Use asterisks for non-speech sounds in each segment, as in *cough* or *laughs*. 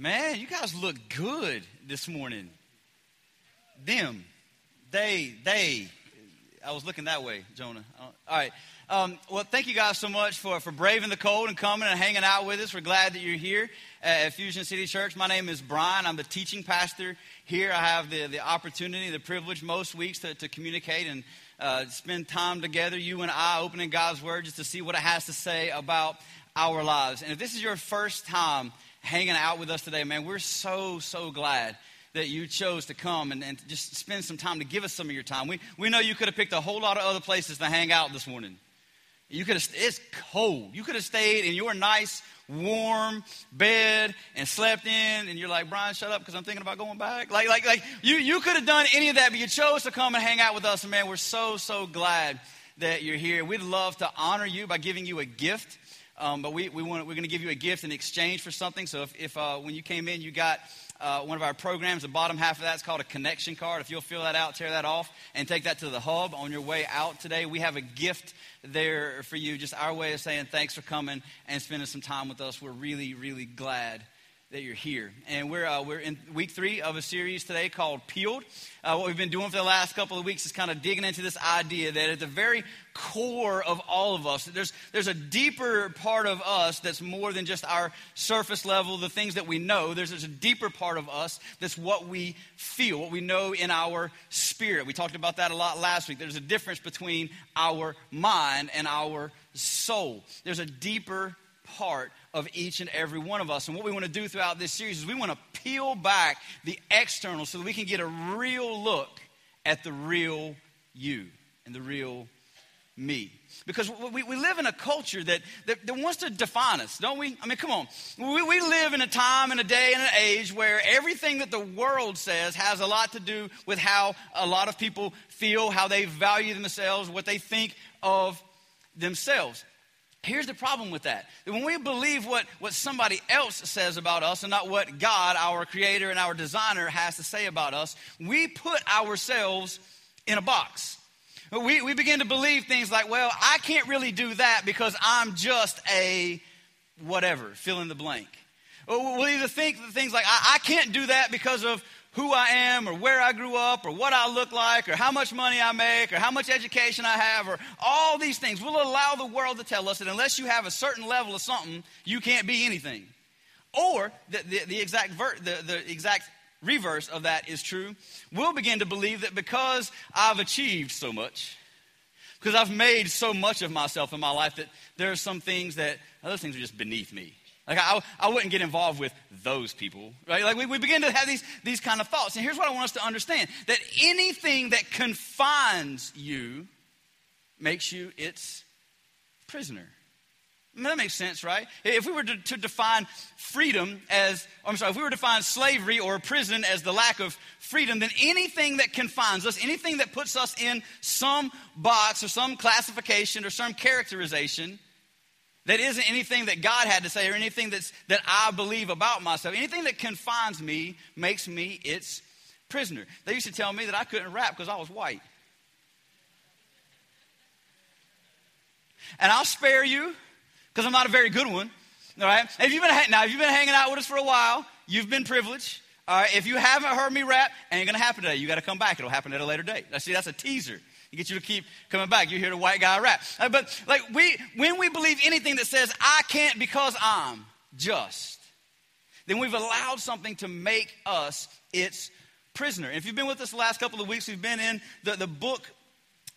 Man, you guys look good this morning. Them, they, they. I was looking that way, Jonah. All right. Um, well, thank you guys so much for, for braving the cold and coming and hanging out with us. We're glad that you're here at Fusion City Church. My name is Brian. I'm the teaching pastor here. I have the, the opportunity, the privilege most weeks to, to communicate and uh, spend time together, you and I, opening God's Word just to see what it has to say about our lives. And if this is your first time hanging out with us today, man. We're so, so glad that you chose to come and, and just spend some time to give us some of your time. We, we know you could have picked a whole lot of other places to hang out this morning. You could have, it's cold. You could have stayed in your nice, warm bed and slept in, and you're like, Brian, shut up because I'm thinking about going back. Like, like, like you, you could have done any of that, but you chose to come and hang out with us. And man, we're so, so glad that you're here. We'd love to honor you by giving you a gift. Um, but we, we want, we're going to give you a gift in exchange for something. So if, if uh, when you came in, you got uh, one of our programs, the bottom half of that's called a connection card. If you'll fill that out, tear that off, and take that to the hub on your way out today, we have a gift there for you. Just our way of saying thanks for coming and spending some time with us. We're really, really glad that you're here. And we're, uh, we're in week three of a series today called Peeled. Uh, what we've been doing for the last couple of weeks is kind of digging into this idea that at the very core of all of us, there's, there's a deeper part of us that's more than just our surface level, the things that we know. There's, there's a deeper part of us that's what we feel, what we know in our spirit. We talked about that a lot last week. There's a difference between our mind and our soul. There's a deeper part of each and every one of us. And what we want to do throughout this series is we want to peel back the external so that we can get a real look at the real you and the real me. Because we, we live in a culture that, that, that, wants to define us, don't we? I mean, come on. We, we live in a time and a day and an age where everything that the world says has a lot to do with how a lot of people feel, how they value themselves, what they think of themselves. Here's the problem with that. When we believe what, what somebody else says about us and not what God, our creator and our designer, has to say about us, we put ourselves in a box. We, we begin to believe things like, well, I can't really do that because I'm just a whatever, fill in the blank. we'll either think things like, I, I can't do that because of who I am or where I grew up or what I look like or how much money I make or how much education I have or all these things. We'll allow the world to tell us that unless you have a certain level of something, you can't be anything. Or the, the, the exact ver- the, the exact reverse of that is true. We'll begin to believe that because I've achieved so much, because I've made so much of myself in my life, that there are some things that oh, those things are just beneath me. Like, I, I wouldn't get involved with those people, right? Like, we, we begin to have these, these kind of thoughts. And here's what I want us to understand that anything that confines you makes you its prisoner. I mean, that makes sense, right? If we were to, to, define freedom as, I'm sorry, if we were to define slavery or prison as the lack of freedom, then anything that confines us, anything that puts us in some box or some classification or some characterization, that isn't anything that God had to say or anything that's, that I believe about myself. Anything that confines me makes me its prisoner. They used to tell me that I couldn't rap because I was white. And I'll spare you because I'm not a very good one. All right. If you've been now, if you've been hanging out with us for a while, you've been privileged. All right. If you haven't heard me rap, ain't gonna happen today. You got to come back. It'll happen at a later date. Now, see, that's a teaser. You get you to keep coming back. You hear the white guy rap. Uh, but like we, when we believe anything that says I can't because I'm just, then we've allowed something to make us its prisoner. If you've been with us the last couple of weeks, we've been in the, the book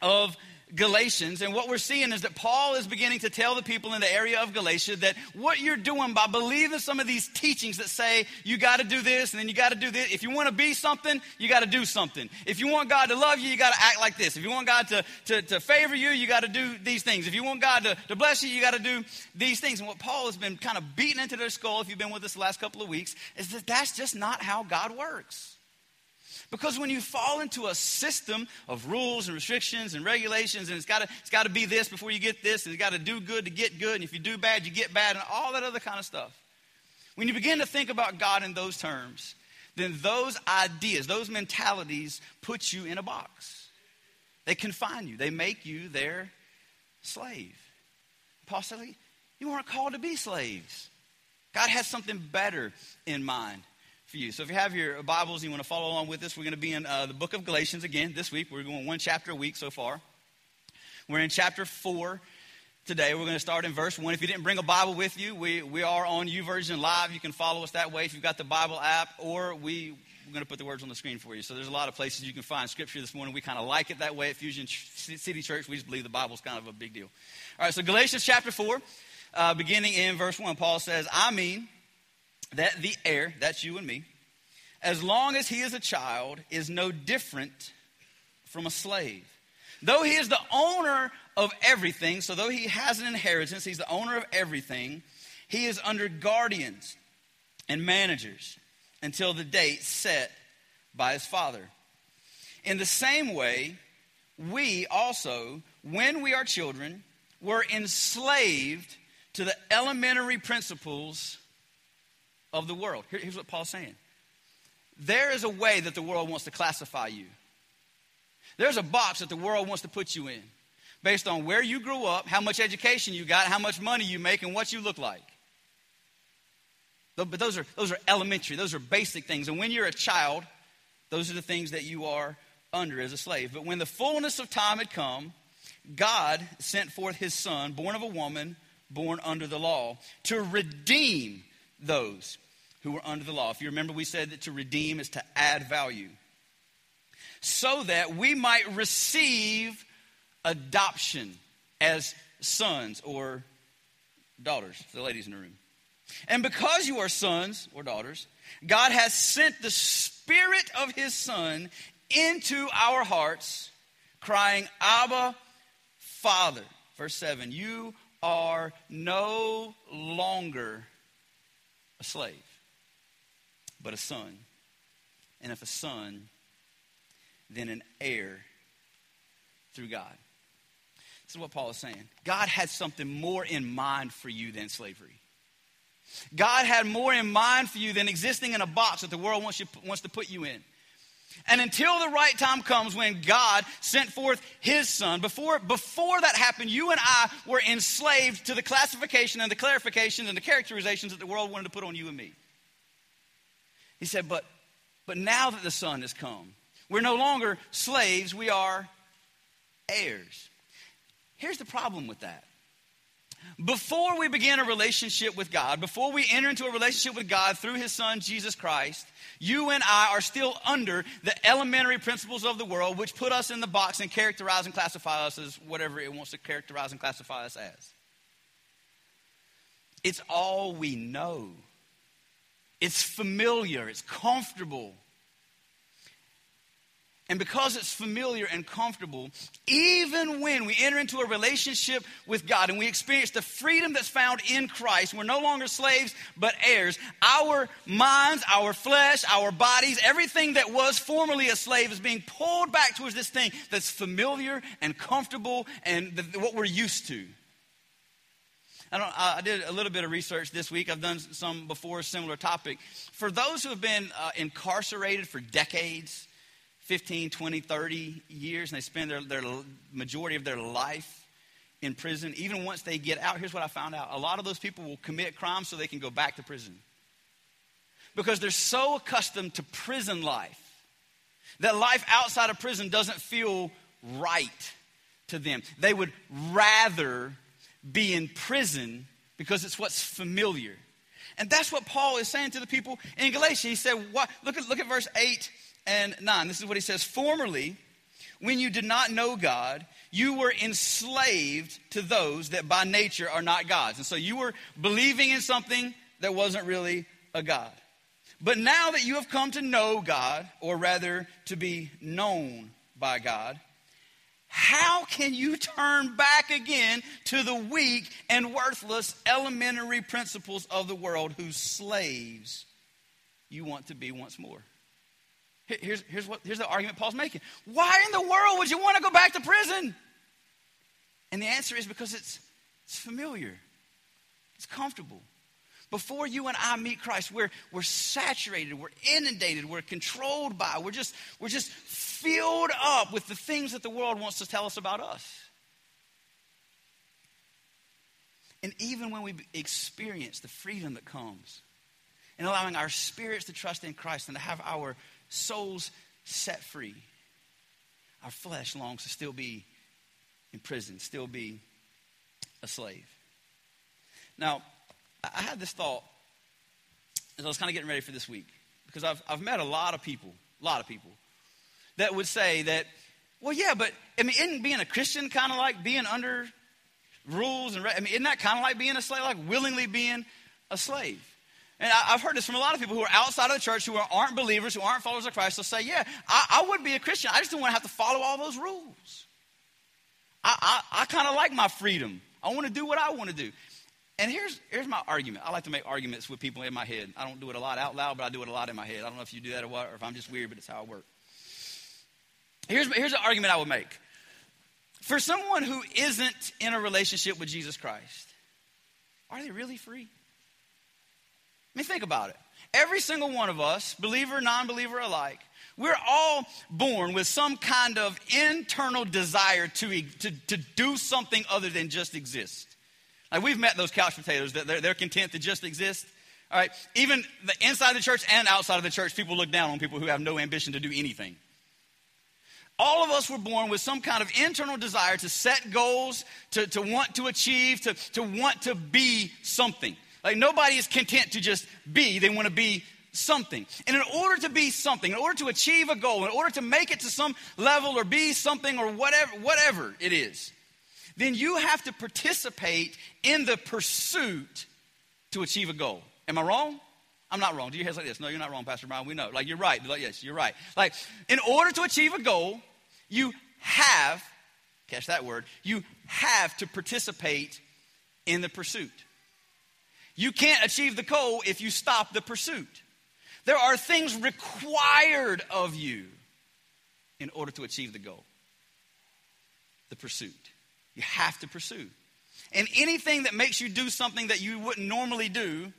of Galatians, and what we're seeing is that Paul is beginning to tell the people in the area of Galatia that what you're doing by believing some of these teachings that say you got to do this and then you got to do this. If you want to be something, you got to do something. If you want God to love you, you got to act like this. If you want God to, to, to favor you, you got to do these things. If you want God to, to bless you, you got to do these things. And what Paul has been kind of beating into their skull, if you've been with us the last couple of weeks, is that that's just not how God works. Because when you fall into a system of rules and restrictions and regulations, and it's got to it's got to be this before you get this, and it's got to do good to get good, and if you do bad, you get bad, and all that other kind of stuff. When you begin to think about God in those terms, then those ideas, those mentalities put you in a box. They confine you, they make you their slave. Paul said, You weren't called to be slaves. God has something better in mind for you. So if you have your Bibles and you want to follow along with us, we're going to be in uh, the book of Galatians again this week. We're going one chapter a week so far. We're in chapter 4 today. We're going to start in verse 1. If you didn't bring a Bible with you, we, we are on YouVersion Live. You can follow us that way if you've got the Bible app, or we, we're going to put the words on the screen for you. So there's a lot of places you can find scripture this morning. We kind of like it that way at Fusion City Church. We just believe the Bible's kind of a big deal. All right, so Galatians chapter 4, uh, beginning in verse 1, Paul says, I mean that the heir, that's you and me, as long as he is a child, is no different from a slave Though he is the owner of everything, so though he has an inheritance, he's the owner of everything, he is under guardians and managers until the date set by his father. In the same way, we also, when we are children, were enslaved to the elementary principles of the world. here's what Paul's saying there is a way that the world wants to classify you. There's a box that the world wants to put you in based on where you grew up, how much education you got, how much money you make, and what you look like. But those are, those are elementary, those are basic things. And when you're a child, those are the things that you are under as a slave. But when the fullness of time had come, God sent forth his son, born of a woman, born under the law, to redeem those who were under the law. If you remember, we said that to redeem is to add value so that we might receive adoption as sons or daughters, the ladies in the room. And because you are sons or daughters, God has sent the Spirit of His Son into our hearts, crying, Abba, Father. Verse 7 You are no longer a slave, but a son. And if a son, then an heir through God. This is what Paul is saying. God had something more in mind for you than slavery. God had more in mind for you than existing in a box that the world wants, you, wants to put you in. And until the right time comes when God sent forth his son, before, before that happened, you and I were enslaved to the classification and the clarifications and the characterizations that the world wanted to put on you and me. He said, but, but now that the son has come, we're no longer slaves, we are heirs. Here's the problem with that. Before we begin a relationship with God, before we enter into a relationship with God through His Son, Jesus Christ, you and I are still under the elementary principles of the world, which put us in the box and characterize and classify us as whatever it wants to characterize and classify us as. It's all we know, it's familiar, it's comfortable. And because it's familiar and comfortable, even when we enter into a relationship with God and we experience the freedom that's found in Christ, we're no longer slaves but heirs. Our minds, our flesh, our bodies, everything that was formerly a slave is being pulled back towards this thing that's familiar and comfortable and the, what we're used to. I, don't, I did a little bit of research this week. I've done some before, similar topic. For those who have been uh, incarcerated for decades, 15, 20, 30 years, and they spend their, their majority of their life in prison. Even once they get out, here's what I found out a lot of those people will commit crimes so they can go back to prison. Because they're so accustomed to prison life that life outside of prison doesn't feel right to them. They would rather be in prison because it's what's familiar. And that's what Paul is saying to the people in Galatia. He said, what? Look, at, look at verse 8 and 9. This is what he says Formerly, when you did not know God, you were enslaved to those that by nature are not gods. And so you were believing in something that wasn't really a God. But now that you have come to know God, or rather to be known by God, how can you turn back again to the weak and worthless elementary principles of the world whose slaves you want to be once more? Here's, here's, what, here's the argument Paul's making. Why in the world would you want to go back to prison? And the answer is because it's, it's familiar, it's comfortable. Before you and I meet Christ, we're, we're saturated, we're inundated, we're controlled by, we're just, we're just filled up with the things that the world wants to tell us about us. And even when we experience the freedom that comes in allowing our spirits to trust in Christ and to have our souls set free, our flesh longs to still be in prison, still be a slave. Now, I had this thought as I was kind of getting ready for this week because I've, I've met a lot of people, a lot of people that would say that, well, yeah, but I mean, isn't being a Christian kind of like being under rules and I mean, isn't that kind of like being a slave, like willingly being a slave? And I, have heard this from a lot of people who are outside of the church, who aren't believers, who aren't followers of Christ. They'll say, "Yeah, I, I would be a Christian. I just don't want to have to follow all those rules. I, I, I kind of like my freedom. I want to do what I want to do." And here's, here's my argument. I like to make arguments with people in my head. I don't do it a lot out loud, but I do it a lot in my head. I don't know if you do that or what, or if I'm just weird, but it's how I work. Here's, here's an argument I would make. For someone who isn't in a relationship with Jesus Christ, are they really free? I mean, think about it. Every single one of us, believer, non believer alike, we're all born with some kind of internal desire to, to, to do something other than just exist. Like we've met those couch potatoes that they're, they're content to just exist. All right. Even the inside of the church and outside of the church, people look down on people who have no ambition to do anything. All of us were born with some kind of internal desire to set goals, to, to want to achieve, to, to want to be something. Like nobody is content to just be, they want to be something. And in order to be something, in order to achieve a goal, in order to make it to some level or be something or whatever, whatever it is, then you have to participate in the pursuit to achieve a goal. Am I wrong? I'm not wrong. Do your heads like this? No, you're not wrong, Pastor Brian. We know. Like, you're right. Like, yes, you're right. Like, in order to achieve a goal, you have, catch that word, you have to participate in the pursuit. You can't achieve the goal if you stop the pursuit. There are things required of you in order to achieve the goal the pursuit. You have to pursue. And anything that makes you do something that you wouldn't normally do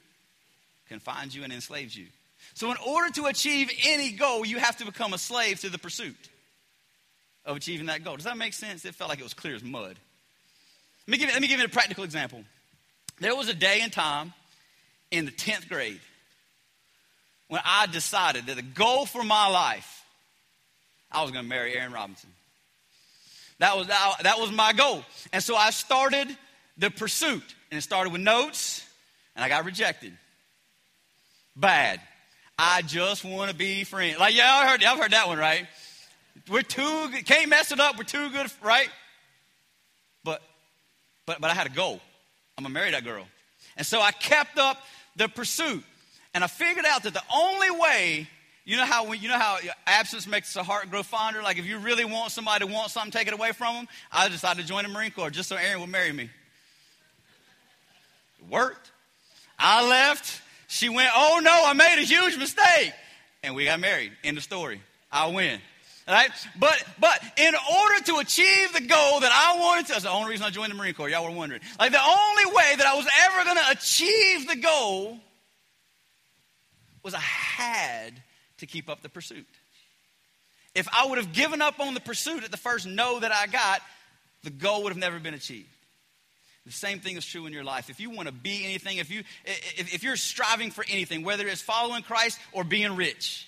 confines you and enslaves you. So, in order to achieve any goal, you have to become a slave to the pursuit of achieving that goal. Does that make sense? It felt like it was clear as mud. Let me give you, let me give you a practical example. There was a day and time in the 10th grade when I decided that the goal for my life, I was going to marry Aaron Robinson. That was, that was my goal. And so I started the pursuit. And it started with notes, and I got rejected bad. I just want to be friends. Like, yeah, I heard, I've heard that one, right? We're too, can't mess it up. We're too good, right? But, but, but I had a goal. I'm gonna marry that girl. And so I kept up the pursuit. And I figured out that the only way, you know how you know how absence makes the heart grow fonder. Like if you really want somebody to want something, take it away from them. I decided to join the Marine Corps just so Aaron would marry me. It worked. I left. She went, Oh no, I made a huge mistake. And we got married. End of story. I win. Right? But but in order to achieve the goal that I wanted to, that's the only reason I joined the Marine Corps. Y'all were wondering. Like the only way that I was ever gonna achieve the goal was I had to keep up the pursuit. If I would have given up on the pursuit at the first no that I got, the goal would have never been achieved. The same thing is true in your life. If you want to be anything, if, you, if, if you're striving for anything, whether it's following Christ or being rich,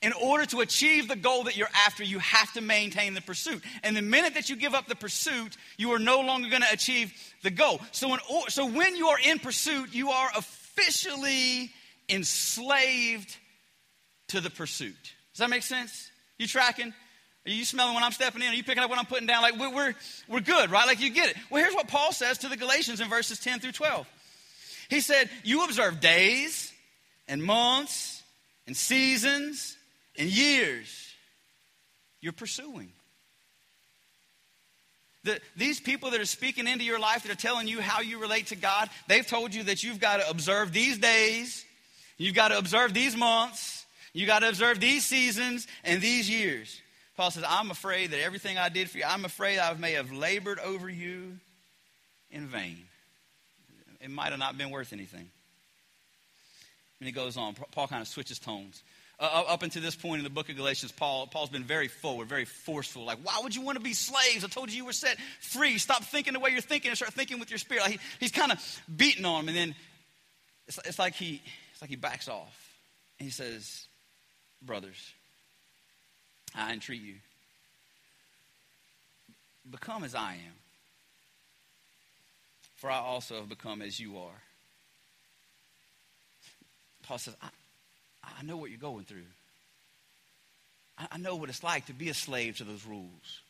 in order to achieve the goal that you're after, you have to maintain the pursuit. And the minute that you give up the pursuit, you are no longer going to achieve the goal. So, in, so when you are in pursuit, you are officially enslaved to the pursuit. Does that make sense? You tracking? Are you smelling when I'm stepping in? Are you picking up what I'm putting down? Like, we're, we're, we're good, right? Like, you get it. Well, here's what Paul says to the Galatians in verses 10 through 12. He said, You observe days and months and seasons and years. You're pursuing. The, these people that are speaking into your life, that are telling you how you relate to God, they've told you that you've got to observe these days, you've got to observe these months, you've got to observe these seasons and these years. Paul says, I'm afraid that everything I did for you, I'm afraid I may have labored over you in vain. It might have not been worth anything. And he goes on. Paul kind of switches tones. Uh, up until this point in the book of Galatians, Paul, Paul's been very forward, very forceful. Like, why would you want to be slaves? I told you you were set free. Stop thinking the way you're thinking and start thinking with your spirit. Like he, he's kind of beating on him, and then it's, it's, like he, it's like he backs off. And he says, Brothers, I entreat you, become as I am, for I also have become as you are. Paul says, I, I know what you're going through. I, I know what it's like to be a slave to those rules.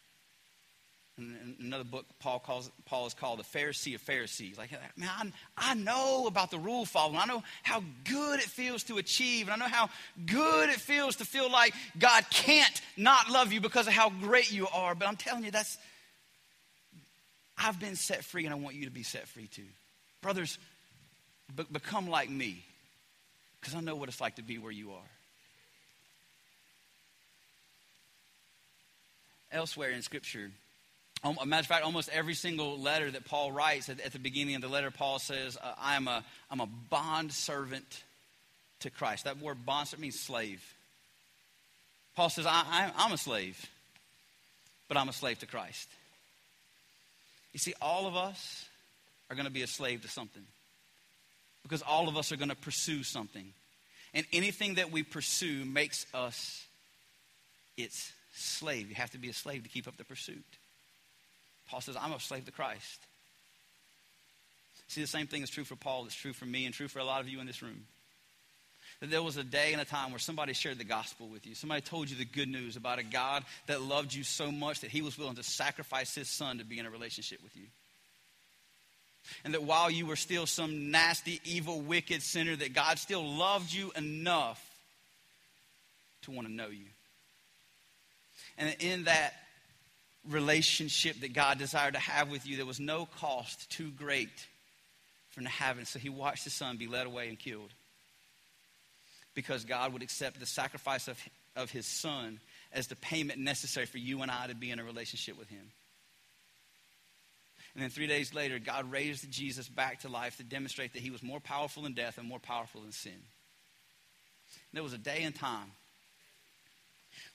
In another book, Paul calls Paul is called the Pharisee of Pharisees. Like, man, I, I know about the rule following. I know how good it feels to achieve, and I know how good it feels to feel like God can't not love you because of how great you are. But I'm telling you, that's I've been set free, and I want you to be set free too, brothers. Be- become like me because I know what it's like to be where you are. Elsewhere in Scripture, a matter of fact, almost every single letter that Paul writes, at, the beginning of the letter, Paul says, uh, I'm, a, I'm a bond servant to Christ. That word bond means slave. Paul says, I, I, I'm a slave, but I'm a slave to Christ. You see, all of us are going to be a slave to something because all of us are going to pursue something. And anything that we pursue makes us its slave. You have to be a slave to keep up the pursuit. Paul says, I'm a slave to Christ. See, the same thing is true for Paul, it's true for me, and true for a lot of you in this room. That there was a day and a time where somebody shared the gospel with you. Somebody told you the good news about a God that loved you so much that he was willing to sacrifice his son to be in a relationship with you. And that while you were still some nasty, evil, wicked sinner, that God still loved you enough to want to know you. And in that relationship that God desired to have with you, there was no cost too great for him to have it. So he watched his son be led away and killed because God would accept the sacrifice of, of his son as the payment necessary for you and I to be in a relationship with him. And then three days later, God raised Jesus back to life to demonstrate that he was more powerful than death and more powerful than sin. And there was a day and time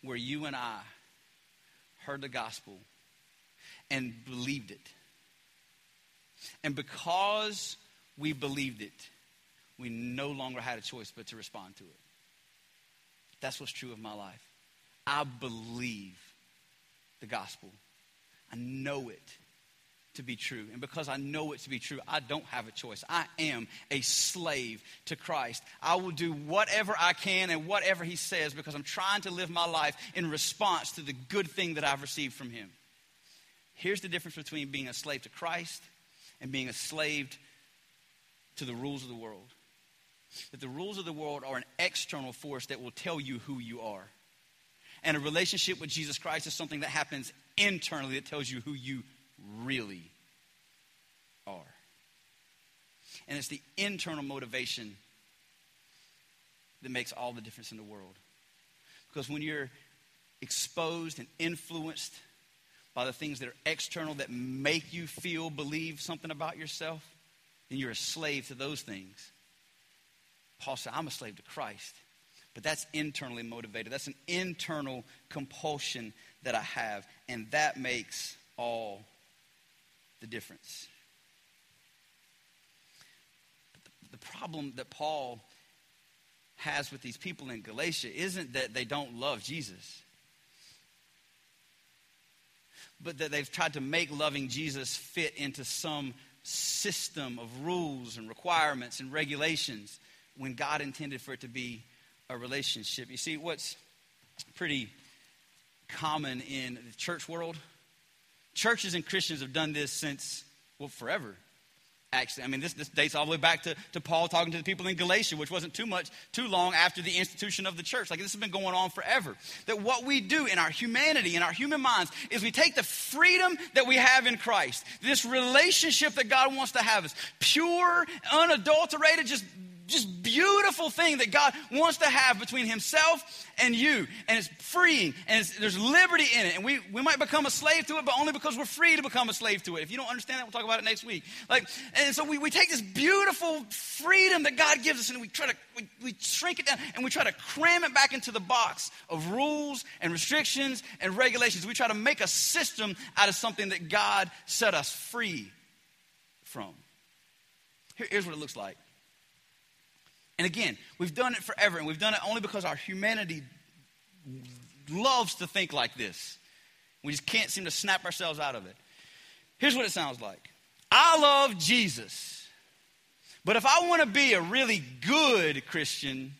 where you and I heard the gospel and believed it. And because we believed it, we no longer had a choice but to respond to it. That's what's true of my life. I believe the gospel, I know it to be true. And because I know it to be true, I don't have a choice. I am a slave to Christ. I will do whatever I can and whatever He says because I'm trying to live my life in response to the good thing that I've received from Him. Here's the difference between being a slave to Christ and being a slave to the rules of the world. That the rules of the world are an external force that will tell you who you are. And a relationship with Jesus Christ is something that happens internally that tells you who you really are. And it's the internal motivation that makes all the difference in the world. Because when you're exposed and influenced by the things that are external that make you feel, believe something about yourself, then you're a slave to those things. Paul said, I'm a slave to Christ. But that's internally motivated. That's an internal compulsion that I have. And that makes all the difference. the, the problem that Paul has with these people in Galatia isn't that they don't love Jesus, but that they've tried to make loving Jesus fit into some system of rules and requirements and regulations when God intended for it to be a relationship. You see, what's pretty common in the church world Churches and Christians have done this since, well, forever. Actually, I mean, this, this dates all the way back to, to Paul talking to the people in Galatia, which wasn't too much, too long after the institution of the church. Like, this has been going on forever. That what we do in our humanity, in our human minds, is we take the freedom that we have in Christ, this relationship that God wants to have us, pure, unadulterated, just just beautiful thing that God wants to have between Himself and you. And it's freeing and it's, there's liberty in it. And we, we might become a slave to it, but only because we're free to become a slave to it. If you don't understand that, we'll talk about it next week. Like, and so we, we take this beautiful freedom that God gives us and we try to we, we shrink it down and we try to cram it back into the box of rules and restrictions and regulations. We try to make a system out of something that God set us free from. Here, here's what it looks like. And again, we've done it forever, and we've done it only because our humanity loves to think like this. We just can't seem to snap ourselves out of it. Here's what it sounds like I love Jesus, but if I want to be a really good Christian,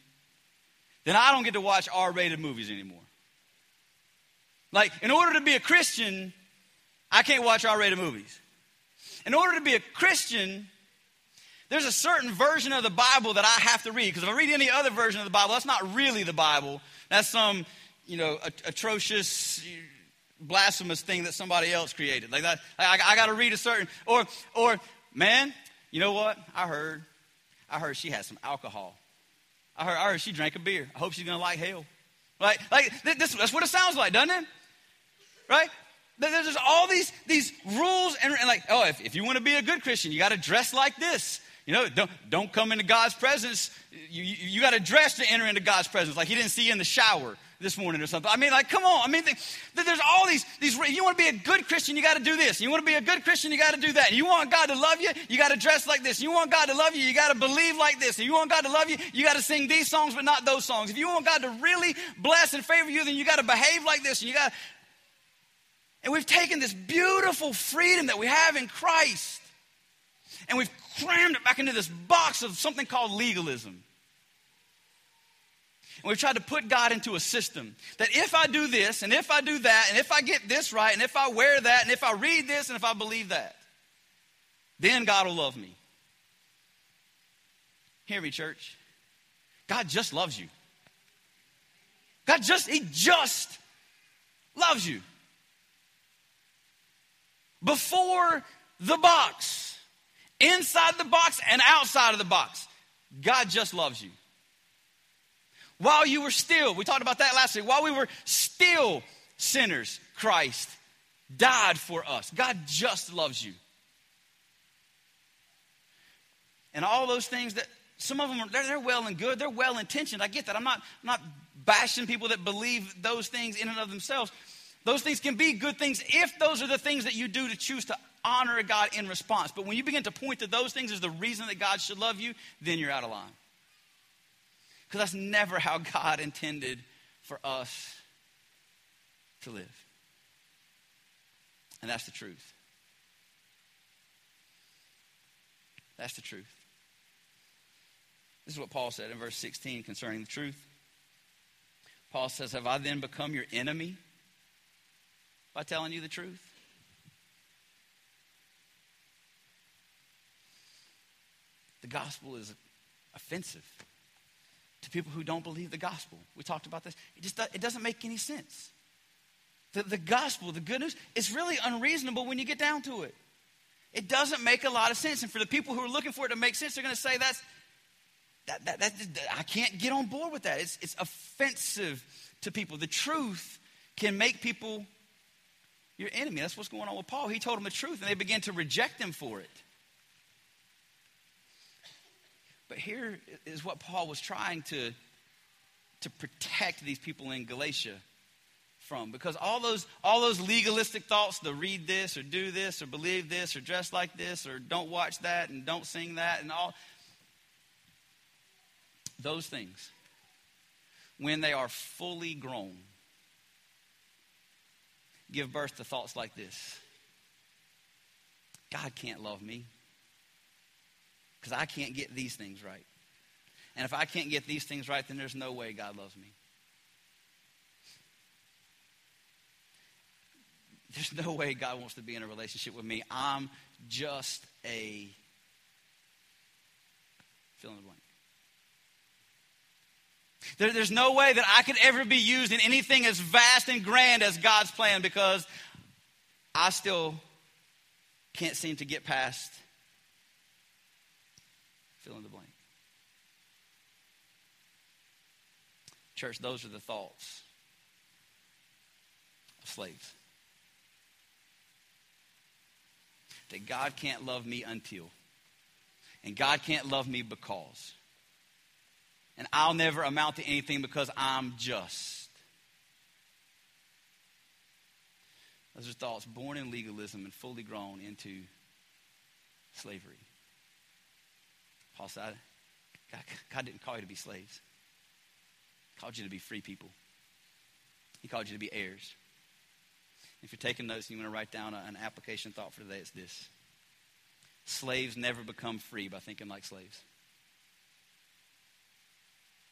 then I don't get to watch R rated movies anymore. Like, in order to be a Christian, I can't watch R rated movies. In order to be a Christian, there's a certain version of the Bible that I have to read. Because if I read any other version of the Bible, that's not really the Bible. That's some, you know, atrocious, blasphemous thing that somebody else created. Like that, I, I got to read a certain, or, or, man, you know what? I heard, I heard she had some alcohol. I heard, I heard she drank a beer. I hope she's gonna like hell. Like, like this, that's what it sounds like, doesn't it? Right? There's all these, these rules, and, and like, oh, if, if you want to be a good Christian, you got to dress like this. You know, don't, don't come into God's presence. You, you, you got to dress to enter into God's presence. Like he didn't see you in the shower this morning or something. I mean, like, come on. I mean, there's all these, these, you want to be a good Christian, you got to do this. You want to be a good Christian, you got to do that. You want God to love you, you got to dress like this. You want God to love you, you got to believe like this. If you want God to love you, you got to sing these songs, but not those songs. If you want God to really bless and favor you, then you got to behave like this. And you got and we've taken this beautiful freedom that we have in Christ and we've crammed it back into this box of something called legalism. And we've tried to put God into a system that if I do this, and if I do that, and if I get this right, and if I wear that, and if I read this, and if I believe that, then God will love me. Hear me, church. God just loves you. God just, He just loves you. Before the box inside the box and outside of the box. God just loves you. While you were still, we talked about that last week, while we were still sinners, Christ died for us. God just loves you. And all those things that some of them are they're, they're well and good, they're well intentioned. I get that. I'm not, I'm not bashing people that believe those things in and of themselves. Those things can be good things if those are the things that you do to choose to honor God in response. But when you begin to point to those things as the reason that God should love you, then you're out of line. Because that's never how *laughs* God intended for us to live. And that's the truth. That's the truth. This is what Paul said in verse 16 concerning the truth. Paul says, Have I then become your enemy by telling you the truth? the gospel is offensive to people who don't believe the gospel. We talked about this. It just it doesn't make any sense. The, the gospel, the good news, is really unreasonable when you get down to it. It doesn't make a lot of sense. And for the people who are looking for it to make sense, they're going to say that's that, that, that, I can't get on board with that. It's, it's offensive to people. The truth can make people your enemy. That's what's going on with Paul. He told them the truth, and they began to reject him for it. But here is what Paul was trying to, to protect these people in Galatia from. Because all those, all those legalistic thoughts to read this or do this or believe this or dress like this or don't watch that and don't sing that and all those things, when they are fully grown, give birth to thoughts like this God can't love me because I can't get these things right. And if I can't get these things right, then there's no way God loves me. There's no way God wants to be in a relationship with me. I'm just a fill in the blank. There, there's no way that I could ever be used in anything as vast and grand as God's plan because I still can't seem to get past fill in the blank. Church, those are the thoughts of slaves. That God can't love me until, and God can't love me because, and I'll never amount to anything because I'm just. Those are thoughts born in legalism and fully grown into slavery. Paul said, God, God didn't call you to be slaves. He called you to be free people. He called you to be heirs. If you're taking notes and you want to write down an application thought for today, it's this. Slaves never become free by thinking like slaves.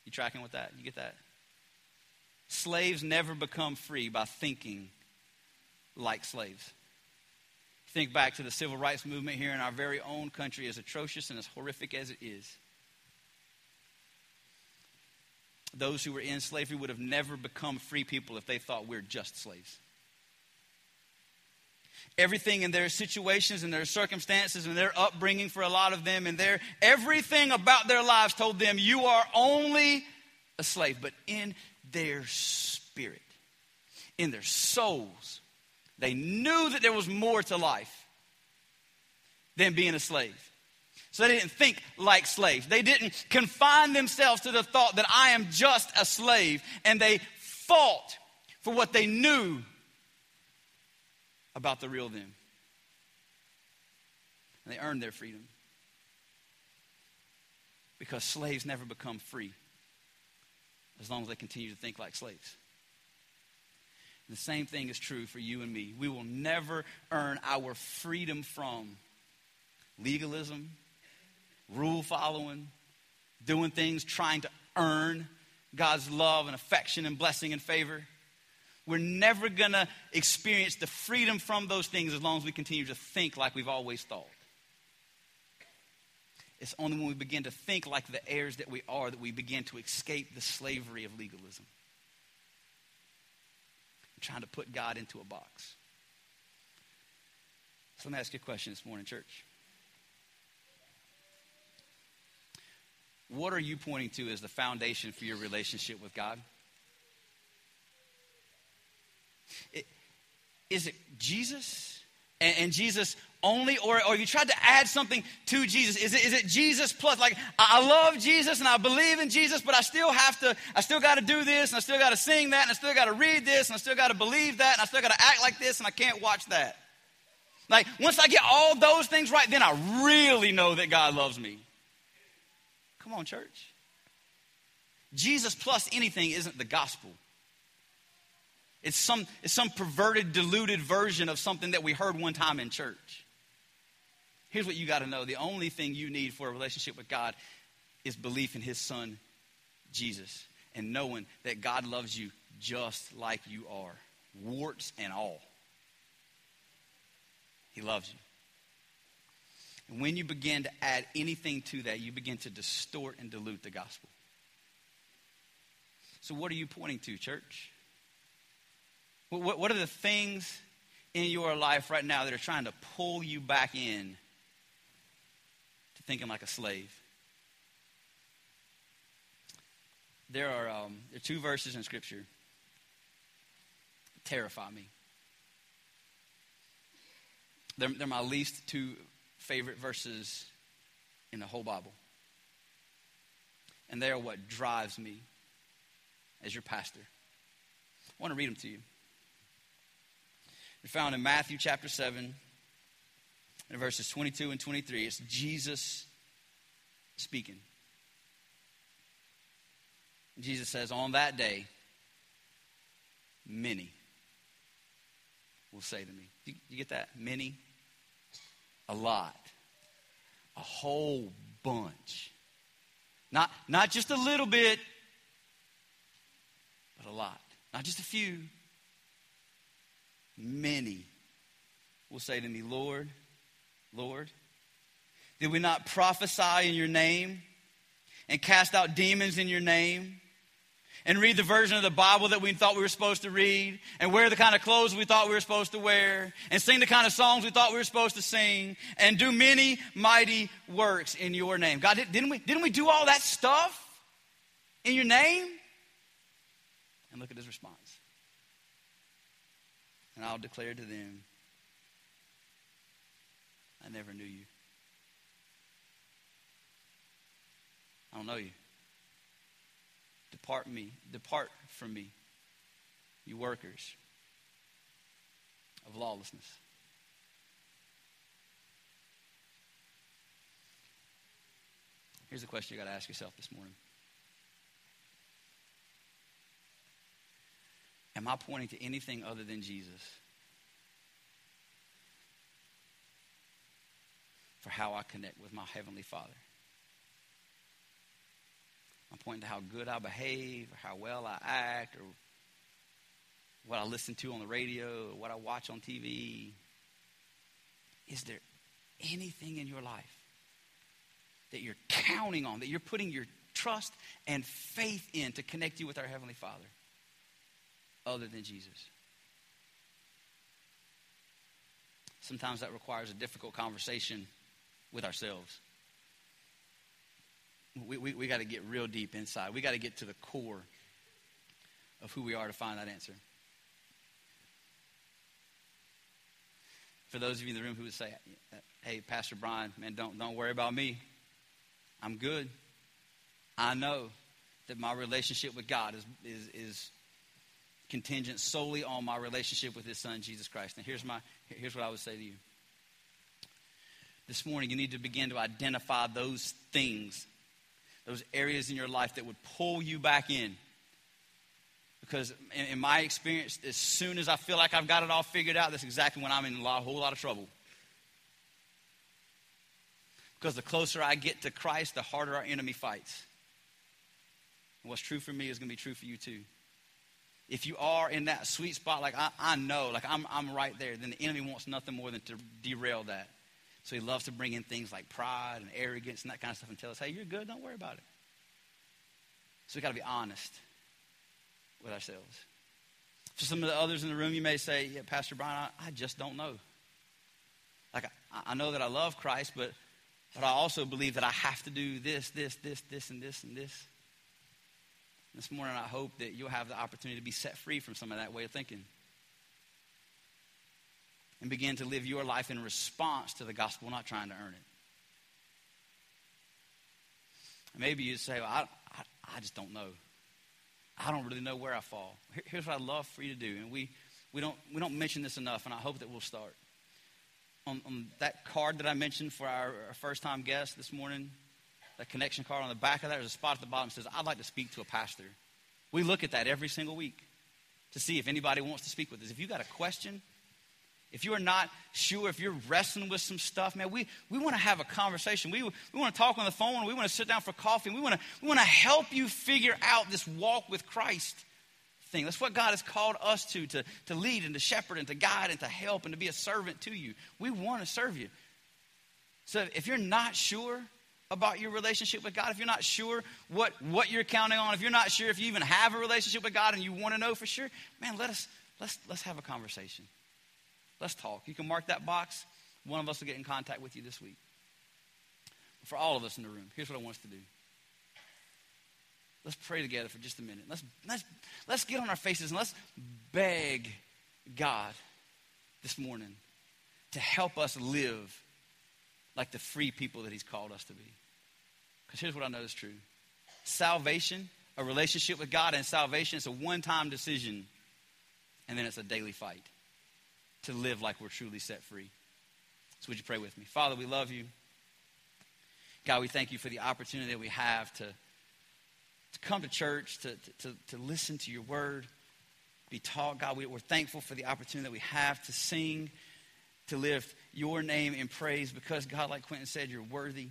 You tracking with that? You get that? Slaves never become free by thinking like slaves. Think back to the civil rights movement here in our very own country, as atrocious and as horrific as it is. Those who were in slavery would have never become free people if they thought we're just slaves. Everything in their situations and their circumstances and their upbringing for a lot of them and their everything about their lives told them you are only a slave. But in their spirit, in their souls, they knew that there was more to life than being a slave. So they didn't think like slaves. They didn't confine themselves to the thought that I am just a slave. And they fought for what they knew about the real them. And they earned their freedom. Because slaves never become free as long as they continue to think like slaves. The same thing is true for you and me. We will never earn our freedom from legalism, rule following, doing things trying to earn God's love and affection and blessing and favor. We're never going to experience the freedom from those things as long as we continue to think like we've always thought. It's only when we begin to think like the heirs that we are that we begin to escape the slavery of legalism trying to put God into a box. So let me ask you a question this morning, church. What are you pointing to as the foundation for your relationship with God? Is it Jesus? And, and Jesus only, or, or you tried to add something to Jesus? Is it, is it Jesus plus? Like, I love Jesus and I believe in Jesus, but I still have to, I still got to do this and I still got to sing that and I still got to read this and I still got to believe that and I still got to act like this and I can't watch that. Like, once I get all those things right, then I really know that God loves me. Come on, church. Jesus plus anything isn't the gospel. It's some, it's some perverted, diluted version of something that we heard one time in church. Here's what you got to know the only thing you need for a relationship with God is belief in His Son, Jesus, and knowing that God loves you just like you are, warts and all. He loves you. And when you begin to add anything to that, you begin to distort and dilute the gospel. So, what are you pointing to, church? What, what are the things in your life right now that are trying to pull you back in to thinking like a slave. There are, um, there are two verses in Scripture terrify me. They're, they're my least two favorite verses in the whole Bible. And they are what drives me as your pastor. I want to read them to you. They're found in Matthew chapter 7, in verses 22 and 23. It's Jesus speaking. Jesus says, On that day, many will say to me. You, you get that? Many? A lot. A whole bunch. Not, not just a little bit, but a lot. Not just a few. Many will say to me, Lord, Lord? Did we not prophesy in your name and cast out demons in your name? And read the version of the Bible that we thought we were supposed to read, and wear the kind of clothes we thought we were supposed to wear, and sing the kind of songs we thought we were supposed to sing, and do many mighty works in your name. God, didn't we, didn't we do all that stuff in your name? And look at his response. And I'll declare to them, I never knew you. I don't know you. Depart me, depart from me, you workers of lawlessness. Here's the question you got to ask yourself this morning. Am I pointing to anything other than Jesus for how I connect with my Heavenly Father? I'm pointing to how good I behave, or how well I act, or what I listen to on the radio, or what I watch on TV. Is there anything in your life that you're counting on, that you're putting your trust and faith in to connect you with our Heavenly Father other than Jesus? Sometimes that requires a difficult conversation with ourselves we, we, we got to get real deep inside. We got to get to the core of who we are to find that answer. For those of you in the room who would say, hey, Pastor Brian, man, don't, don't worry about me. I'm good. I know that my relationship with God is, is, is contingent solely on my relationship with his son, Jesus Christ. And here's, my, here's what I would say to you. This morning, you need to begin to identify those things those areas in your life that would pull you back in. Because in, in, my experience, as soon as I feel like I've got it all figured out, that's exactly when I'm in a, lot, whole lot of trouble. Because the closer I get to Christ, the harder our enemy fights. And what's true for me is going to be true for you too. If you are in that sweet spot, like I, I know, like I'm, I'm right there, then the enemy wants nothing more than to derail that. So he loves to bring in things like pride and arrogance and that kind of stuff and tell us, hey, you're good, don't worry about it. So we got to be honest with ourselves. For some of the others in the room, you may say, yeah, Pastor Brian, I, I just don't know. Like, I, I know that I love Christ, but, but I also believe that I have to do this, this, this, this, and this, and this. This morning, I hope that you'll have the opportunity to be set free from some of that way of thinking and begin to live your life in response to the gospel, not trying to earn it. Maybe you say, well, I, I, I, just don't know. I don't really know where I fall. here's what I'd love for you to do. And we, we, don't, we don't mention this enough, and I hope that we'll start. On, on that card that I mentioned for our, our first time guest this morning, that connection card on the back of that, there's a spot at the bottom that says, I'd like to speak to a pastor. We look at that every single week to see if anybody wants to speak with us. If you've got a question, if you are not sure, if you're wrestling with some stuff, man, we, we want to have a conversation. We, we want to talk on the phone. We want to sit down for coffee. We want to, we want to help you figure out this walk with Christ thing. That's what God has called us to, to, to lead and to shepherd and to guide and to help and to be a servant to you. We want to serve you. So if you're not sure about your relationship with God, if you're not sure what, what you're counting on, if you're not sure if you even have a relationship with God and you want to know for sure, man, let us, let's, let's have a conversation. Let's talk. You can mark that box. One of us will get in contact with you this week. For all of us in the room, here's what I want us to do. Let's pray together for just a minute. Let's, let's, let's get on our faces and let's beg God this morning to help us live like the free people that He's called us to be. Because here's what I know is true salvation, a relationship with God, and salvation is a one time decision, and then it's a daily fight to live like we're truly set free. So, would you pray with me? Father, we love you. God, we thank you for the opportunity that we have to, to come to church, to, to, to listen to your word, be taught. God, we, we're thankful for the opportunity that we have to sing, to lift your name in praise because, God, like Quentin said, you're worthy.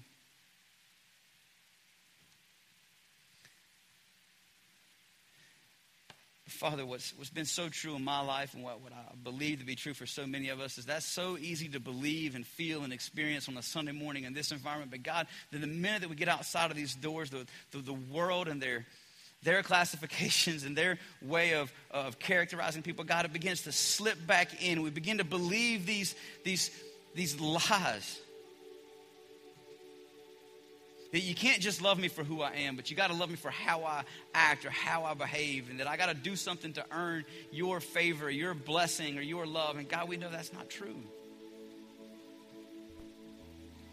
Father, what's, what's been so true in my life and what, what I believe to be true for so many of us is that's so easy to believe and feel and experience on a Sunday morning in this environment. But God, the minute that we get outside of these doors, the, the, the world and their, their classifications and their way of, of characterizing people, God, it begins to slip back in. We begin to believe these, these, these lies. That you can't just love me for who I am, but you got to love me for how I act or how I behave, and that I got to do something to earn your favor, your blessing, or your love. And God, we know that's not true.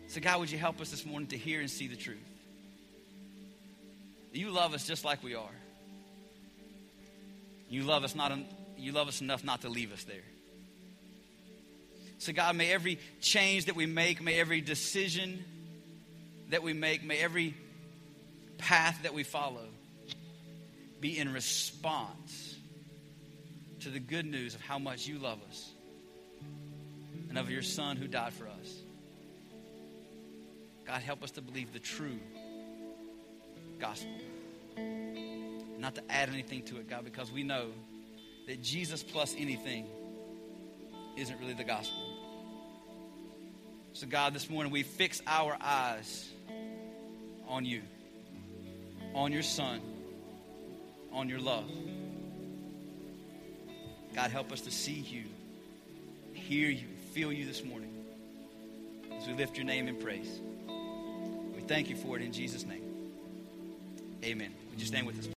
So, God, would you help us this morning to hear and see the truth? You love us just like we are. You love us not. You love us enough not to leave us there. So, God, may every change that we make, may every decision that we make, may every path that we follow be in response to the good news of how much you love us and of your Son who died for us. God, help us to believe the true gospel. Not to add anything to it, God, because we know that Jesus plus anything isn't really the gospel. So, God, this morning we fix our eyes on you, on your Son, on your love. God, help us to see you, hear you, feel you this morning as we lift your name in praise. We thank you for it in Jesus' name. Amen. Would you stand with us?